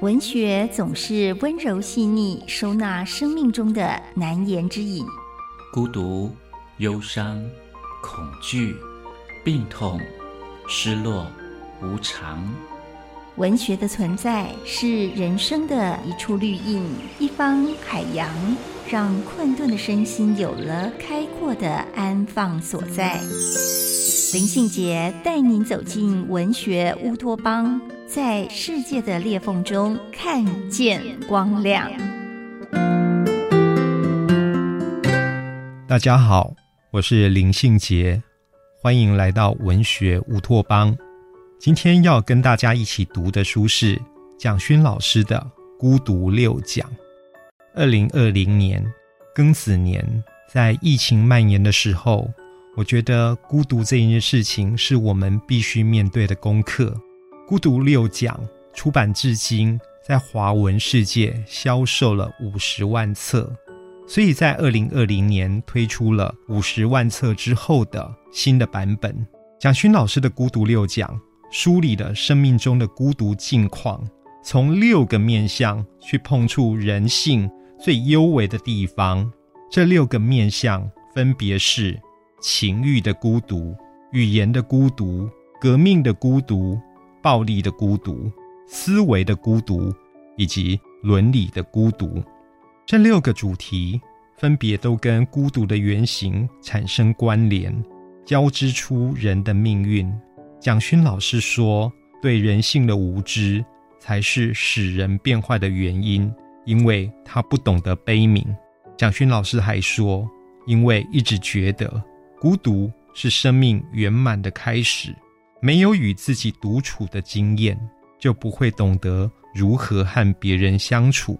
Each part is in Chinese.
文学总是温柔细腻，收纳生命中的难言之隐。孤独、忧伤、恐惧、病痛、失落、无常。文学的存在是人生的一处绿荫，一方海洋，让困顿的身心有了开阔的安放所在。林信杰带您走进文学乌托邦。在世界的裂缝中看见光亮。大家好，我是林信杰，欢迎来到文学乌托邦。今天要跟大家一起读的书是蒋勋老师的《孤独六讲》。二零二零年庚子年，在疫情蔓延的时候，我觉得孤独这一件事情是我们必须面对的功课。孤独六讲出版至今，在华文世界销售了五十万册，所以在二零二零年推出了五十万册之后的新的版本。蒋勋老师的孤独六讲梳理了生命中的孤独境况，从六个面向去碰触人性最幽微的地方。这六个面向分别是情欲的孤独、语言的孤独、革命的孤独。暴力的孤独、思维的孤独以及伦理的孤独，这六个主题分别都跟孤独的原型产生关联，交织出人的命运。蒋勋老师说：“对人性的无知才是使人变坏的原因，因为他不懂得悲悯。”蒋勋老师还说：“因为一直觉得孤独是生命圆满的开始。”没有与自己独处的经验，就不会懂得如何和别人相处。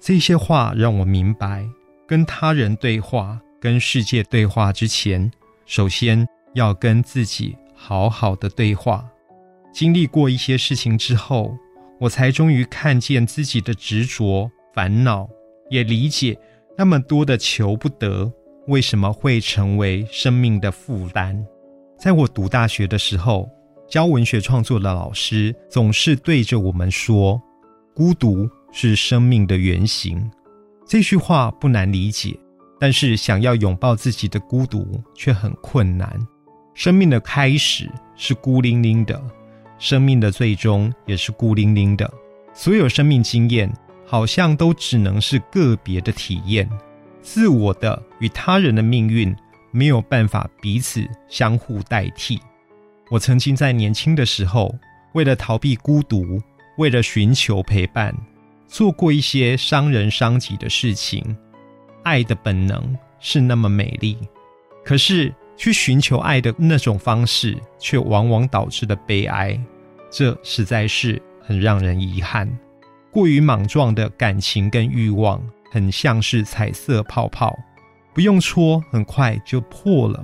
这些话让我明白，跟他人对话、跟世界对话之前，首先要跟自己好好的对话。经历过一些事情之后，我才终于看见自己的执着、烦恼，也理解那么多的求不得为什么会成为生命的负担。在我读大学的时候，教文学创作的老师总是对着我们说：“孤独是生命的原型。”这句话不难理解，但是想要拥抱自己的孤独却很困难。生命的开始是孤零零的，生命的最终也是孤零零的。所有生命经验好像都只能是个别的体验，自我的与他人的命运。没有办法彼此相互代替。我曾经在年轻的时候，为了逃避孤独，为了寻求陪伴，做过一些伤人伤己的事情。爱的本能是那么美丽，可是去寻求爱的那种方式，却往往导致了悲哀。这实在是很让人遗憾。过于莽撞的感情跟欲望，很像是彩色泡泡。不用戳，很快就破了。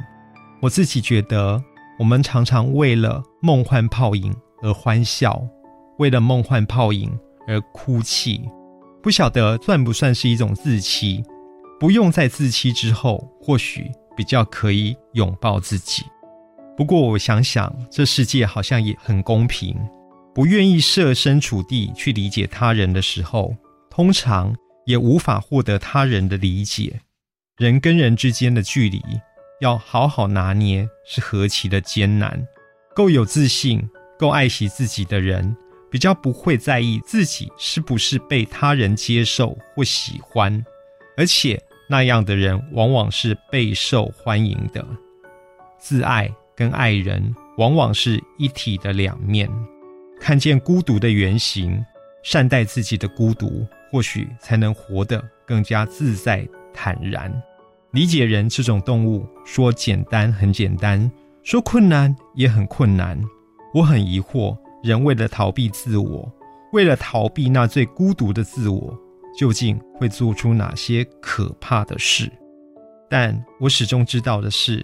我自己觉得，我们常常为了梦幻泡影而欢笑，为了梦幻泡影而哭泣。不晓得算不算是一种自欺？不用在自欺之后，或许比较可以拥抱自己。不过我想想，这世界好像也很公平。不愿意设身处地去理解他人的时候，通常也无法获得他人的理解。人跟人之间的距离要好好拿捏，是何其的艰难。够有自信、够爱惜自己的人，比较不会在意自己是不是被他人接受或喜欢，而且那样的人往往是备受欢迎的。自爱跟爱人往往是一体的两面。看见孤独的原型，善待自己的孤独，或许才能活得更加自在坦然。理解人这种动物，说简单很简单，说困难也很困难。我很疑惑，人为了逃避自我，为了逃避那最孤独的自我，究竟会做出哪些可怕的事？但我始终知道的是，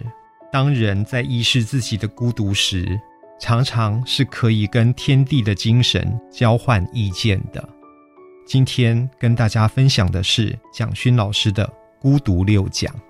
当人在意识自己的孤独时，常常是可以跟天地的精神交换意见的。今天跟大家分享的是蒋勋老师的。孤独六讲。